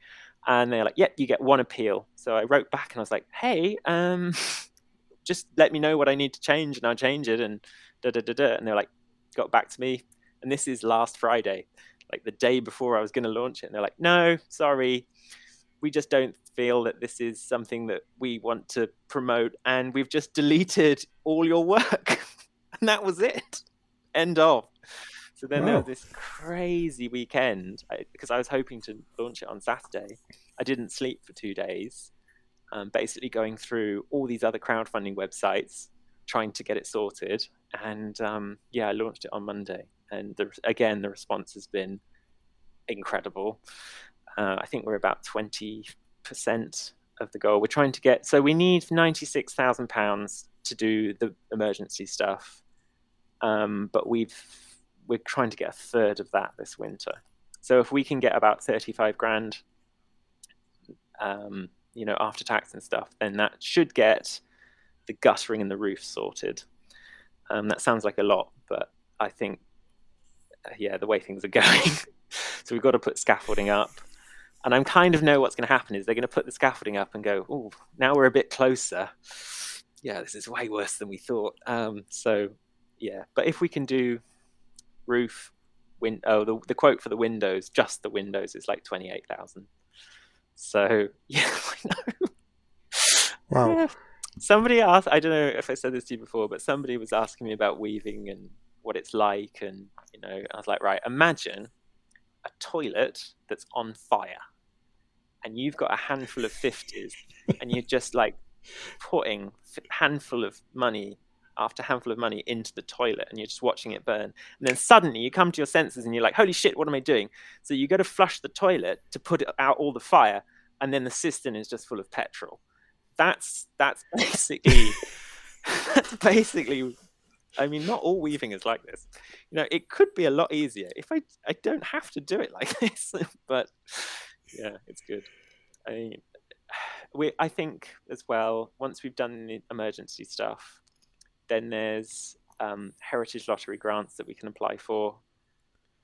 And they're like, "Yep, you get one appeal." So I wrote back and I was like, "Hey, um, just let me know what I need to change, and I'll change it." And da da da da. And they're like, got back to me, and this is last Friday, like the day before I was going to launch it. And they're like, "No, sorry." we just don't feel that this is something that we want to promote and we've just deleted all your work. And that was it. End of. So then wow. there was this crazy weekend. I, because i was hoping to launch it on saturday. I didn't sleep for two days. Um, basically going through all these other crowdfunding websites trying to get it sorted. And um, yeah i launched it on monday and the, again the response has been incredible uh, I think we're about 20% of the goal. We're trying to get, so we need £96,000 to do the emergency stuff. Um, but we've, we're trying to get a third of that this winter. So if we can get about 35 grand, um, you know, after tax and stuff, then that should get the guttering and the roof sorted. Um, that sounds like a lot, but I think, yeah, the way things are going. so we've got to put scaffolding up and I'm kind of know what's going to happen is they're going to put the scaffolding up and go, oh, now we're a bit closer. Yeah, this is way worse than we thought. Um, so, yeah, but if we can do roof, win- oh, the, the quote for the windows, just the windows, is like twenty eight thousand. So, yeah, I know. Wow. Yeah. Somebody asked, I don't know if I said this to you before, but somebody was asking me about weaving and what it's like, and you know, I was like, right, imagine a toilet that's on fire and you've got a handful of 50s and you're just like putting handful of money after handful of money into the toilet and you're just watching it burn. And then suddenly you come to your senses and you're like holy shit what am i doing? So you go to flush the toilet to put out all the fire and then the cistern is just full of petrol. That's that's basically that's basically i mean not all weaving is like this you know it could be a lot easier if i i don't have to do it like this but yeah, it's good. I mean, we I think as well. Once we've done the emergency stuff, then there's um, heritage lottery grants that we can apply for,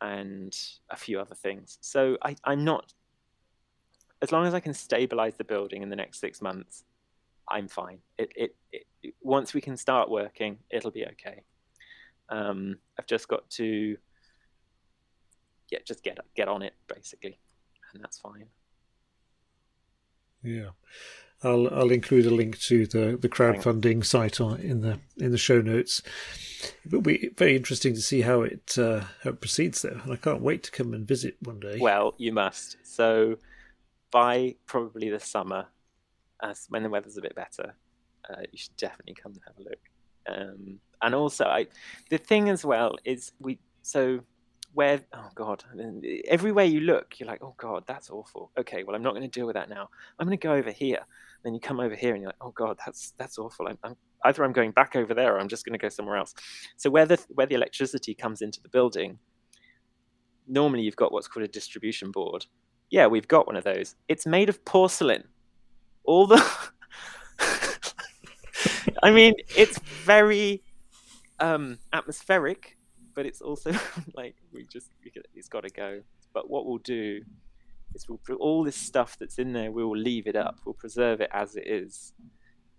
and a few other things. So I, I'm not. As long as I can stabilize the building in the next six months, I'm fine. It, it, it once we can start working, it'll be okay. Um, I've just got to, yeah, just get get on it basically and that's fine. Yeah. I'll I'll include a link to the, the crowdfunding site on, in the in the show notes. It will be very interesting to see how it uh, how it proceeds there, and I can't wait to come and visit one day. Well, you must. So by probably the summer, as when the weather's a bit better, uh, you should definitely come and have a look. Um, and also, I, the thing as well is we so where oh god everywhere you look you're like oh god that's awful. Okay well i'm not going to deal with that now. I'm going to go over here. Then you come over here and you're like oh god that's that's awful. I'm, I'm either i'm going back over there or i'm just going to go somewhere else. So where the where the electricity comes into the building normally you've got what's called a distribution board. Yeah we've got one of those. It's made of porcelain. All the i mean it's very um atmospheric but it's also like we just we get, it's got to go. But what we'll do is we'll put all this stuff that's in there. We will leave it up. We'll preserve it as it is.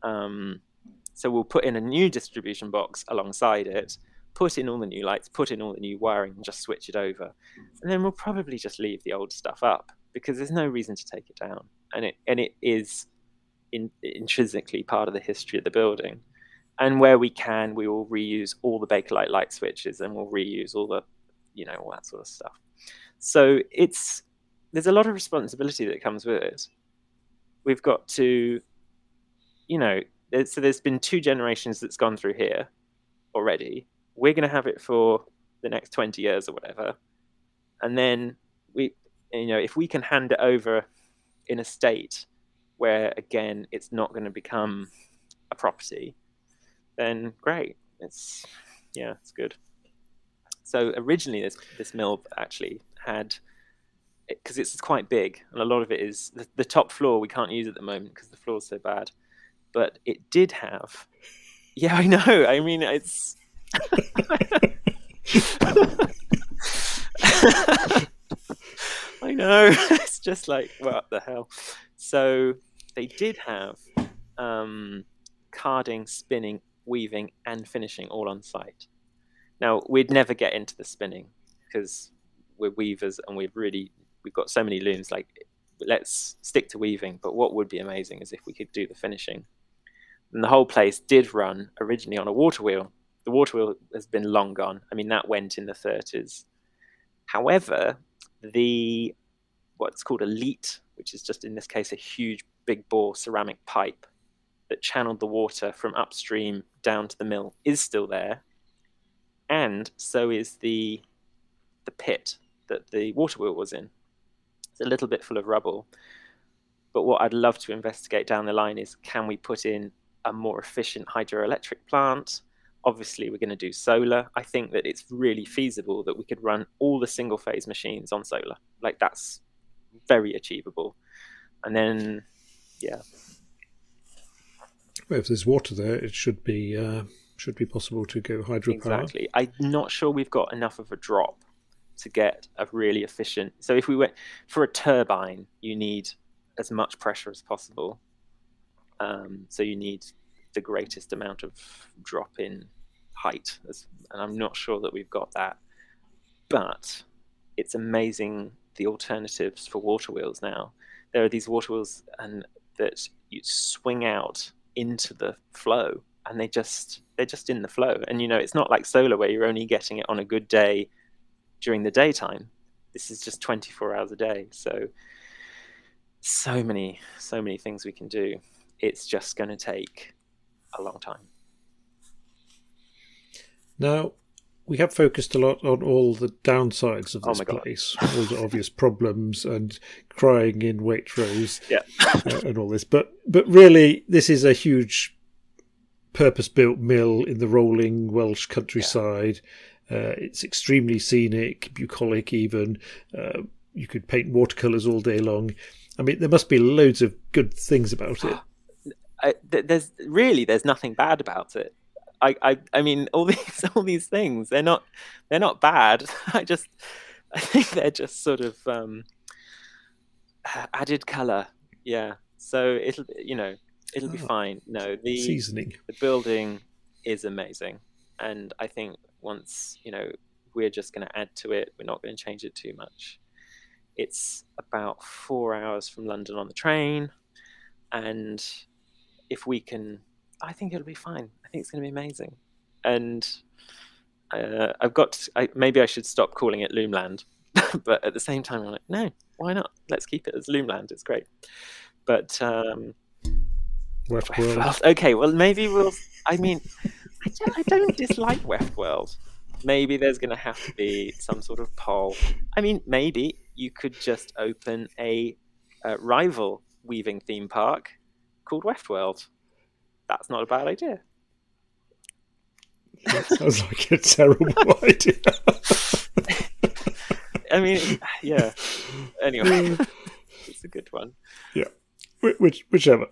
Um, so we'll put in a new distribution box alongside it, put in all the new lights, put in all the new wiring, and just switch it over. And then we'll probably just leave the old stuff up because there's no reason to take it down. And it and it is in, intrinsically part of the history of the building and where we can, we will reuse all the Bakelite light switches, and we'll reuse all the, you know, all that sort of stuff. So it's there's a lot of responsibility that comes with it. We've got to, you know, so there's been two generations that's gone through here already. We're going to have it for the next 20 years or whatever. And then we, you know, if we can hand it over in a state where, again, it's not going to become a property, then great. It's yeah, it's good. So originally, this this mill actually had because it's quite big, and a lot of it is the, the top floor we can't use at the moment because the floor's so bad. But it did have, yeah, I know. I mean, it's. I know. it's just like, what the hell? So they did have um, carding, spinning, weaving, and finishing all on site. Now we'd never get into the spinning because we're weavers and we've really we've got so many looms. Like, let's stick to weaving. But what would be amazing is if we could do the finishing. And the whole place did run originally on a water wheel. The water wheel has been long gone. I mean, that went in the 30s. However, the what's called a leat, which is just in this case a huge big bore ceramic pipe that channeled the water from upstream down to the mill, is still there and so is the the pit that the water wheel was in. It's a little bit full of rubble. But what I'd love to investigate down the line is can we put in a more efficient hydroelectric plant? Obviously, we're going to do solar. I think that it's really feasible that we could run all the single phase machines on solar. Like, that's very achievable. And then, yeah. Well, if there's water there, it should be uh, should be possible to go hydropower. Exactly. I'm not sure we've got enough of a drop to get a really efficient. So if we went for a turbine, you need as much pressure as possible. Um, so you need the greatest amount of drop in height, as, and I'm not sure that we've got that. But it's amazing the alternatives for water wheels now. There are these water wheels and that you swing out into the flow and they just they're just in the flow. And you know, it's not like solar where you're only getting it on a good day during the daytime. This is just 24 hours a day. So so many so many things we can do. It's just going to take a long time. Now, we have focused a lot on all the downsides of oh this oh place, all the obvious problems and crying in Waitrose yeah. uh, and all this. But but really, this is a huge purpose-built mill in the rolling Welsh countryside. Yeah. Uh, it's extremely scenic, bucolic even. Uh, you could paint watercolors all day long. I mean, there must be loads of good things about it. I, there's really there's nothing bad about it. I, I I mean all these all these things they're not they're not bad. I just I think they're just sort of um, added color. Yeah. So it'll you know It'll be ah. fine. No, the seasoning, the building is amazing, and I think once you know we're just going to add to it. We're not going to change it too much. It's about four hours from London on the train, and if we can, I think it'll be fine. I think it's going to be amazing, and uh, I've got. To, I, maybe I should stop calling it Loomland, but at the same time, I'm like, no, why not? Let's keep it as Loomland. It's great, but. Um, Weftworld. Okay, well maybe we'll. I mean, I don't, I don't dislike Weftworld. Maybe there's going to have to be some sort of poll. I mean, maybe you could just open a, a rival weaving theme park called Weftworld. That's not a bad idea. That sounds like a terrible idea. I mean, yeah. Anyway, it's a good one. Yeah. Which, whichever.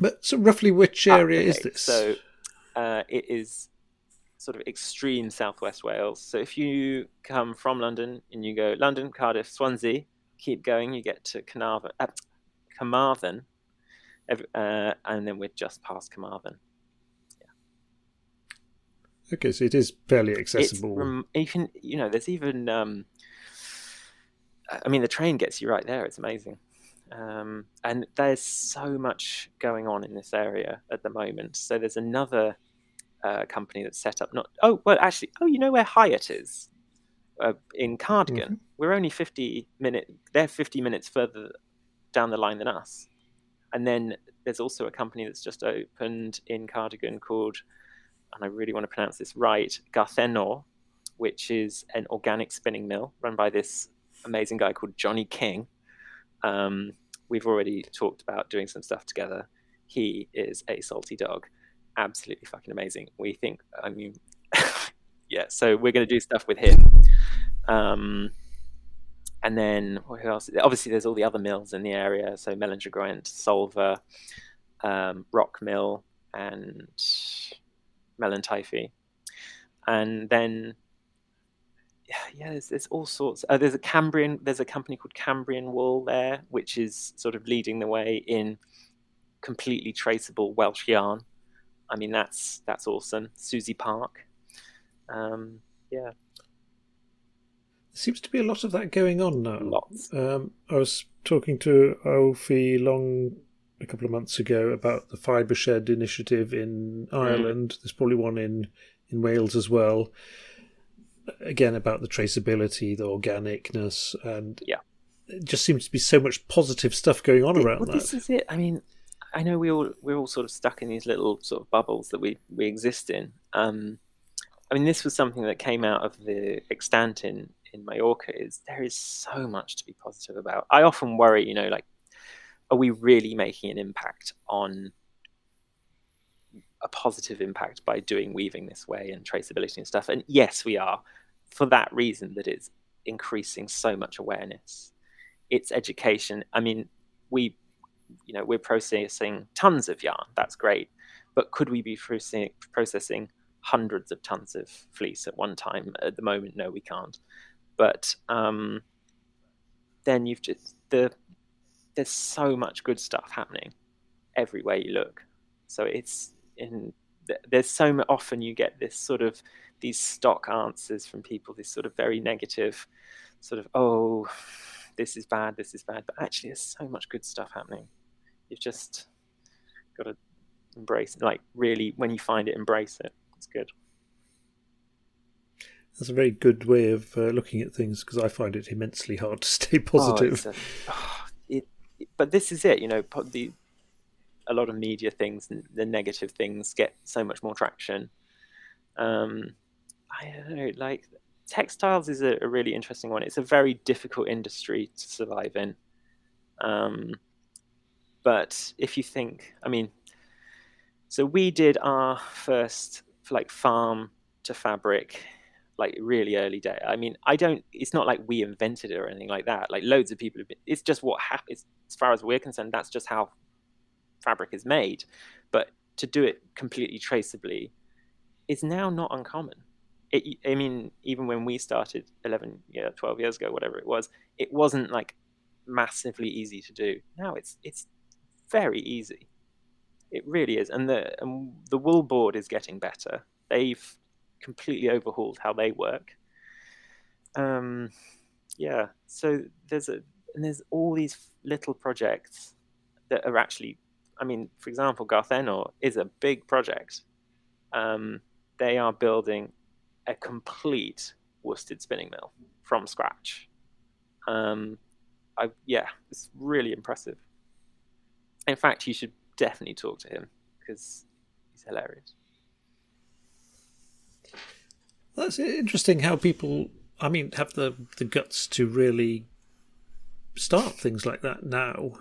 But so roughly which area okay, is this? So uh, it is sort of extreme southwest Wales. So if you come from London and you go London, Cardiff, Swansea, keep going, you get to Carnarvon, uh, Carmarthen, uh, and then we're just past Carmarthen. Okay, so it is fairly accessible. Rem- you you know, there's even. Um, I mean, the train gets you right there. It's amazing. Um, and there's so much going on in this area at the moment. So there's another uh, company that's set up. Not oh well, actually, oh you know where Hiut is uh, in Cardigan. Mm-hmm. We're only fifty minute. They're fifty minutes further down the line than us. And then there's also a company that's just opened in Cardigan called, and I really want to pronounce this right, Garthenor, which is an organic spinning mill run by this amazing guy called Johnny King um, we've already talked about doing some stuff together. He is a salty dog, absolutely fucking amazing. We think, I mean, yeah. So we're going to do stuff with him. Um, and then what else? Obviously, there's all the other mills in the area. So Mellinger Grant, Solva, um, Rock Mill, and Melon And then yeah, there's, there's all sorts. Uh, there's a Cambrian. There's a company called Cambrian Wool there, which is sort of leading the way in completely traceable Welsh yarn. I mean, that's that's awesome. Susie Park. Um, yeah. There seems to be a lot of that going on now. Lots. Um, I was talking to Alfie Long a couple of months ago about the Fibershed initiative in mm. Ireland. Mm. There's probably one in in Wales as well again about the traceability, the organicness, and yeah, it just seems to be so much positive stuff going on around well, that. This is it. I mean, I know we all we're all sort of stuck in these little sort of bubbles that we we exist in. Um, I mean, this was something that came out of the extant in in Mallorca. Is there is so much to be positive about. I often worry, you know, like, are we really making an impact on a positive impact by doing weaving this way and traceability and stuff. And yes, we are for that reason that it's increasing so much awareness. It's education. I mean, we, you know, we're processing tons of yarn. That's great, but could we be processing, hundreds of tons of fleece at one time? At the moment, no, we can't. But um, then you've just the there's so much good stuff happening everywhere you look. So it's in there's so often you get this sort of these stock answers from people, this sort of very negative, sort of oh, this is bad, this is bad. But actually, there's so much good stuff happening. You've just got to embrace, it. like really, when you find it, embrace it. It's good. That's a very good way of uh, looking at things because I find it immensely hard to stay positive. Oh, a, oh, but this is it, you know. The a lot of media things, the negative things get so much more traction. Um, I don't know, like textiles is a, a, really interesting one. It's a very difficult industry to survive in. Um, but if you think, I mean, so we did our first like farm to fabric like really early day. I mean, I don't. It's not like we invented it or anything like that. Like loads of people have been. It's just what happens. As far as we're concerned, that's just how fabric is made. But to do it completely traceably is now not uncommon. It, I mean, even when we started 11, yeah, 12 years ago, whatever it was, it wasn't like massively easy to do. Now it's it's very easy. It really is, and the and the wool board is getting better. They've completely overhauled how they work. Um, yeah, so there's a and there's all these little projects that are actually I mean, for example, Garthenor is a big project. Um, they are building a complete worsted spinning mill from scratch. Um, I, yeah, it's really impressive. In fact, you should definitely talk to him because he's hilarious. That's interesting how people, I mean, have the, the guts to really start things like that now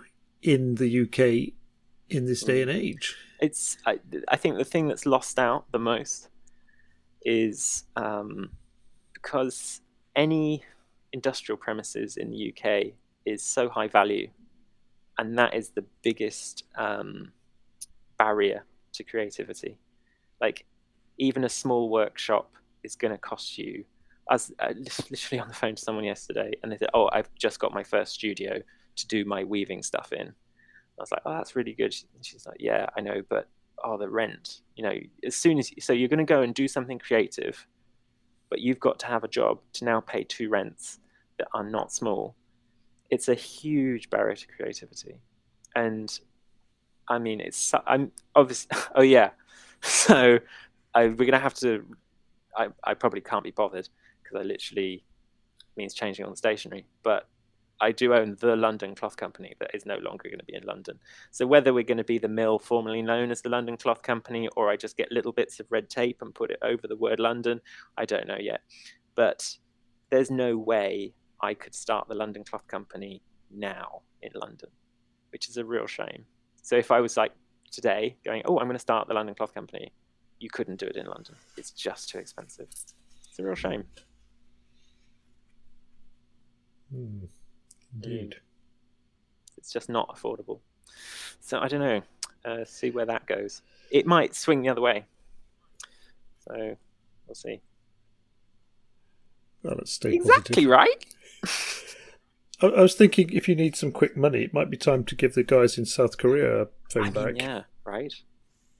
in the UK in this day and age. It's I, I think the thing that's lost out the most is um, because any industrial premises in the UK is so high value, and that is the biggest um, barrier to creativity. Like even a small workshop is going to cost you. I was uh, literally on the phone to someone yesterday, and they said, "Oh, I've just got my first studio to do my weaving stuff in." I was like, oh, that's really good. She's like, yeah, I know, but oh, the rent. You know, as soon as so you're going to go and do something creative, but you've got to have a job to now pay two rents that are not small. It's a huge barrier to creativity, and I mean, it's I'm obviously. Oh yeah, so I, we're going to have to. I I probably can't be bothered because I literally means changing on the stationery, but I do own the London Cloth Company that is no longer going to be in London. So whether we're going to be the mill formerly known as the London Cloth Company, or I just get little bits of red tape and put it over the word London, I don't know yet. But there's no way I could start the London Cloth Company now in London, which is a real shame. So if I was like today going, oh, I'm going to start the London Cloth Company, you couldn't do it in London. It's just too expensive. It's a real shame. Mm, indeed. It's just not affordable. So I don't know. Uh, see where that goes. It might swing the other way. So we'll see. Well, let's stay Exactly positive. right. I, I was thinking if you need some quick money, it might be time to give the guys in South Korea a phone I mean, back. yeah, right.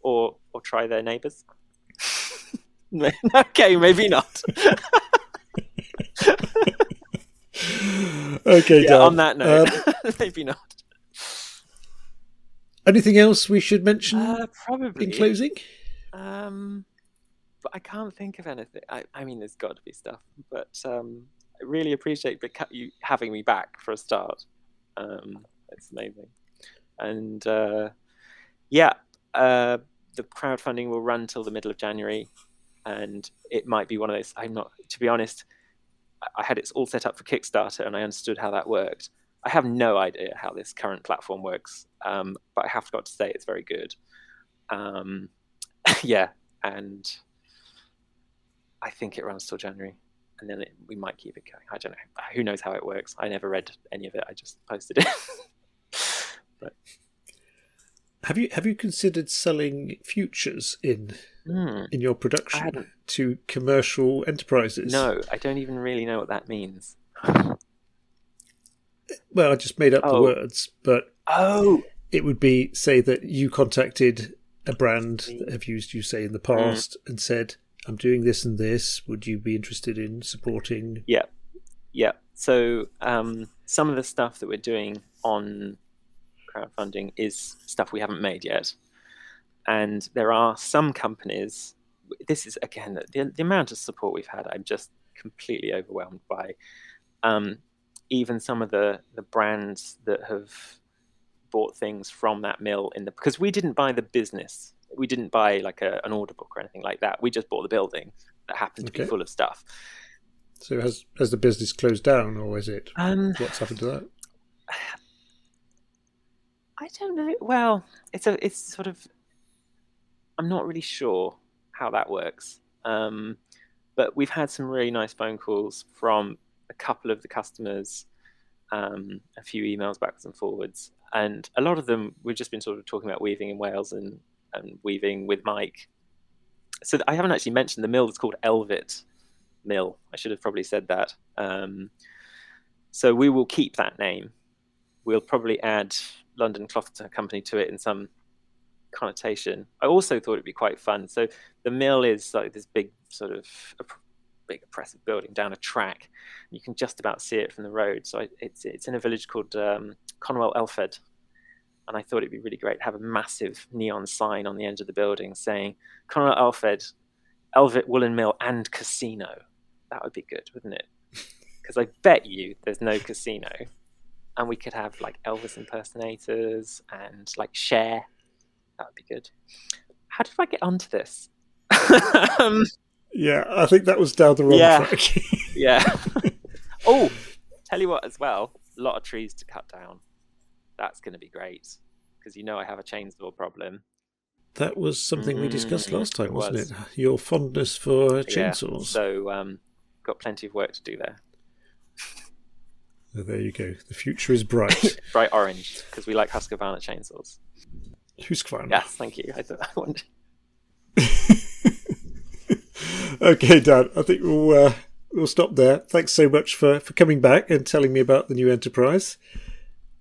Or or try their neighbours. okay, maybe not. okay, yeah, Dan. on that note, Um, maybe not. anything else we should mention Uh, probably. in closing? Um, but I can't think of anything. I, I mean, there's got to be stuff, but um, I really appreciate you having me back for a start. Um, it's amazing, and uh, yeah, uh, the crowdfunding will run till the middle of January, and it might be one of those. I'm not, to be honest. I- had it all set up for Kickstarter, and I understood how that worked. I have no idea how this current platform works, um, but I have got to say it's very good. Um, yeah, and I think it runs till January, and then it, we might keep it going. I don't know. Who knows how it works? I never read any of it. I just posted it. but Have you have you considered selling futures in hmm, in your production to commercial enterprises? No, I don't even really know what that means. Well, I just made up the Oh. words, but Oh, it would be say that you contacted a brand that have used you say in the past and said, "I'm doing this and this. Would you be interested in supporting?" Yeah, yeah. So um, some of the stuff that we're doing on crowdfunding is stuff we haven't made yet, and there are some companies. This is again the, the amount of support we've had. I'm just completely overwhelmed by. Um, even some of the the brands that have bought things from that mill in the because we didn't buy the business. We didn't buy like a, an order book or anything like that. We just bought the building that happened to Okay. be full of stuff. So has has the business closed down, or is it? Um, What's happened to that? I don't know. Well, it's a it's sort of I'm not really sure how that works. Um, but we've had some really nice phone calls from a couple of the customers, um, a few emails backwards and forwards, and a lot of them we've just been sort of talking about weaving in Wales and and weaving with Mike. So I haven't actually mentioned the mill that's called Elvet Mill. I should have probably said that. Um, so we will keep that name. We'll probably add London Cloth Company to it in some connotation. I also thought it'd be quite fun. So the mill is like this big sort of big oppressive building down a track. You can just about see it from the road. So I, it's it's in a village called um, Cynwyl Elfed, and I thought it'd be really great to have a massive neon sign on the end of the building saying Cynwyl Elfed, Elvet Woolen Mill and Casino. That would be good, wouldn't it? Because I bet you there's no casino and we could have like Elvis impersonators and like Cher. That would be good. How did I get onto this? um, Yeah, I think that was down the wrong Yeah. track. yeah. oh, tell you what, as well, a lot of trees to cut down. That's going to be great because you know I have a chainsaw problem. that was something we discussed Mm, last time, wasn't was. it? Your fondness for chainsaws. Yeah. So, um, got plenty of work to do there. So there you go. The future is bright. Bright orange because we like Husqvarna chainsaws. Husqvarna. Yes, thank you. I, thought, I wanted. okay, Dan. I think we'll uh, we'll stop there. Thanks so much for for coming back and telling me about the new enterprise.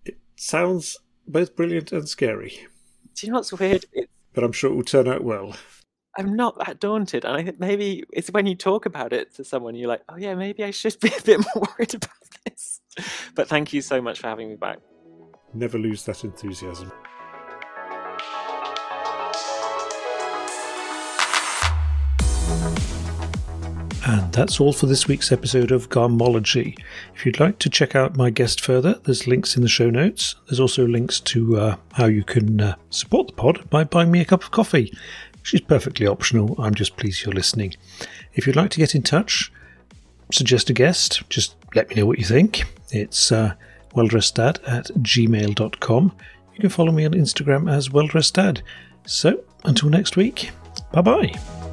It sounds both brilliant and scary, Do you know what's weird? It, but I'm sure it will turn out well. I'm not that daunted, and I think maybe it's when you talk about it to someone, you're like, oh yeah, maybe I should be a bit more worried about this. But thank you so much for having me back. Never lose that enthusiasm. And that's all for this week's episode of Garmology. If you'd like to check out my guest further, there's links in the show notes. There's also links to uh, how you can uh, support the pod by buying me a cup of coffee, is perfectly optional. I'm just pleased you're listening. If you'd like to get in touch, suggest a guest, just let me know what you think. It's uh, welldresseddad at gmail.com. You can follow me on Instagram as welldresseddad. So, until next week, bye bye.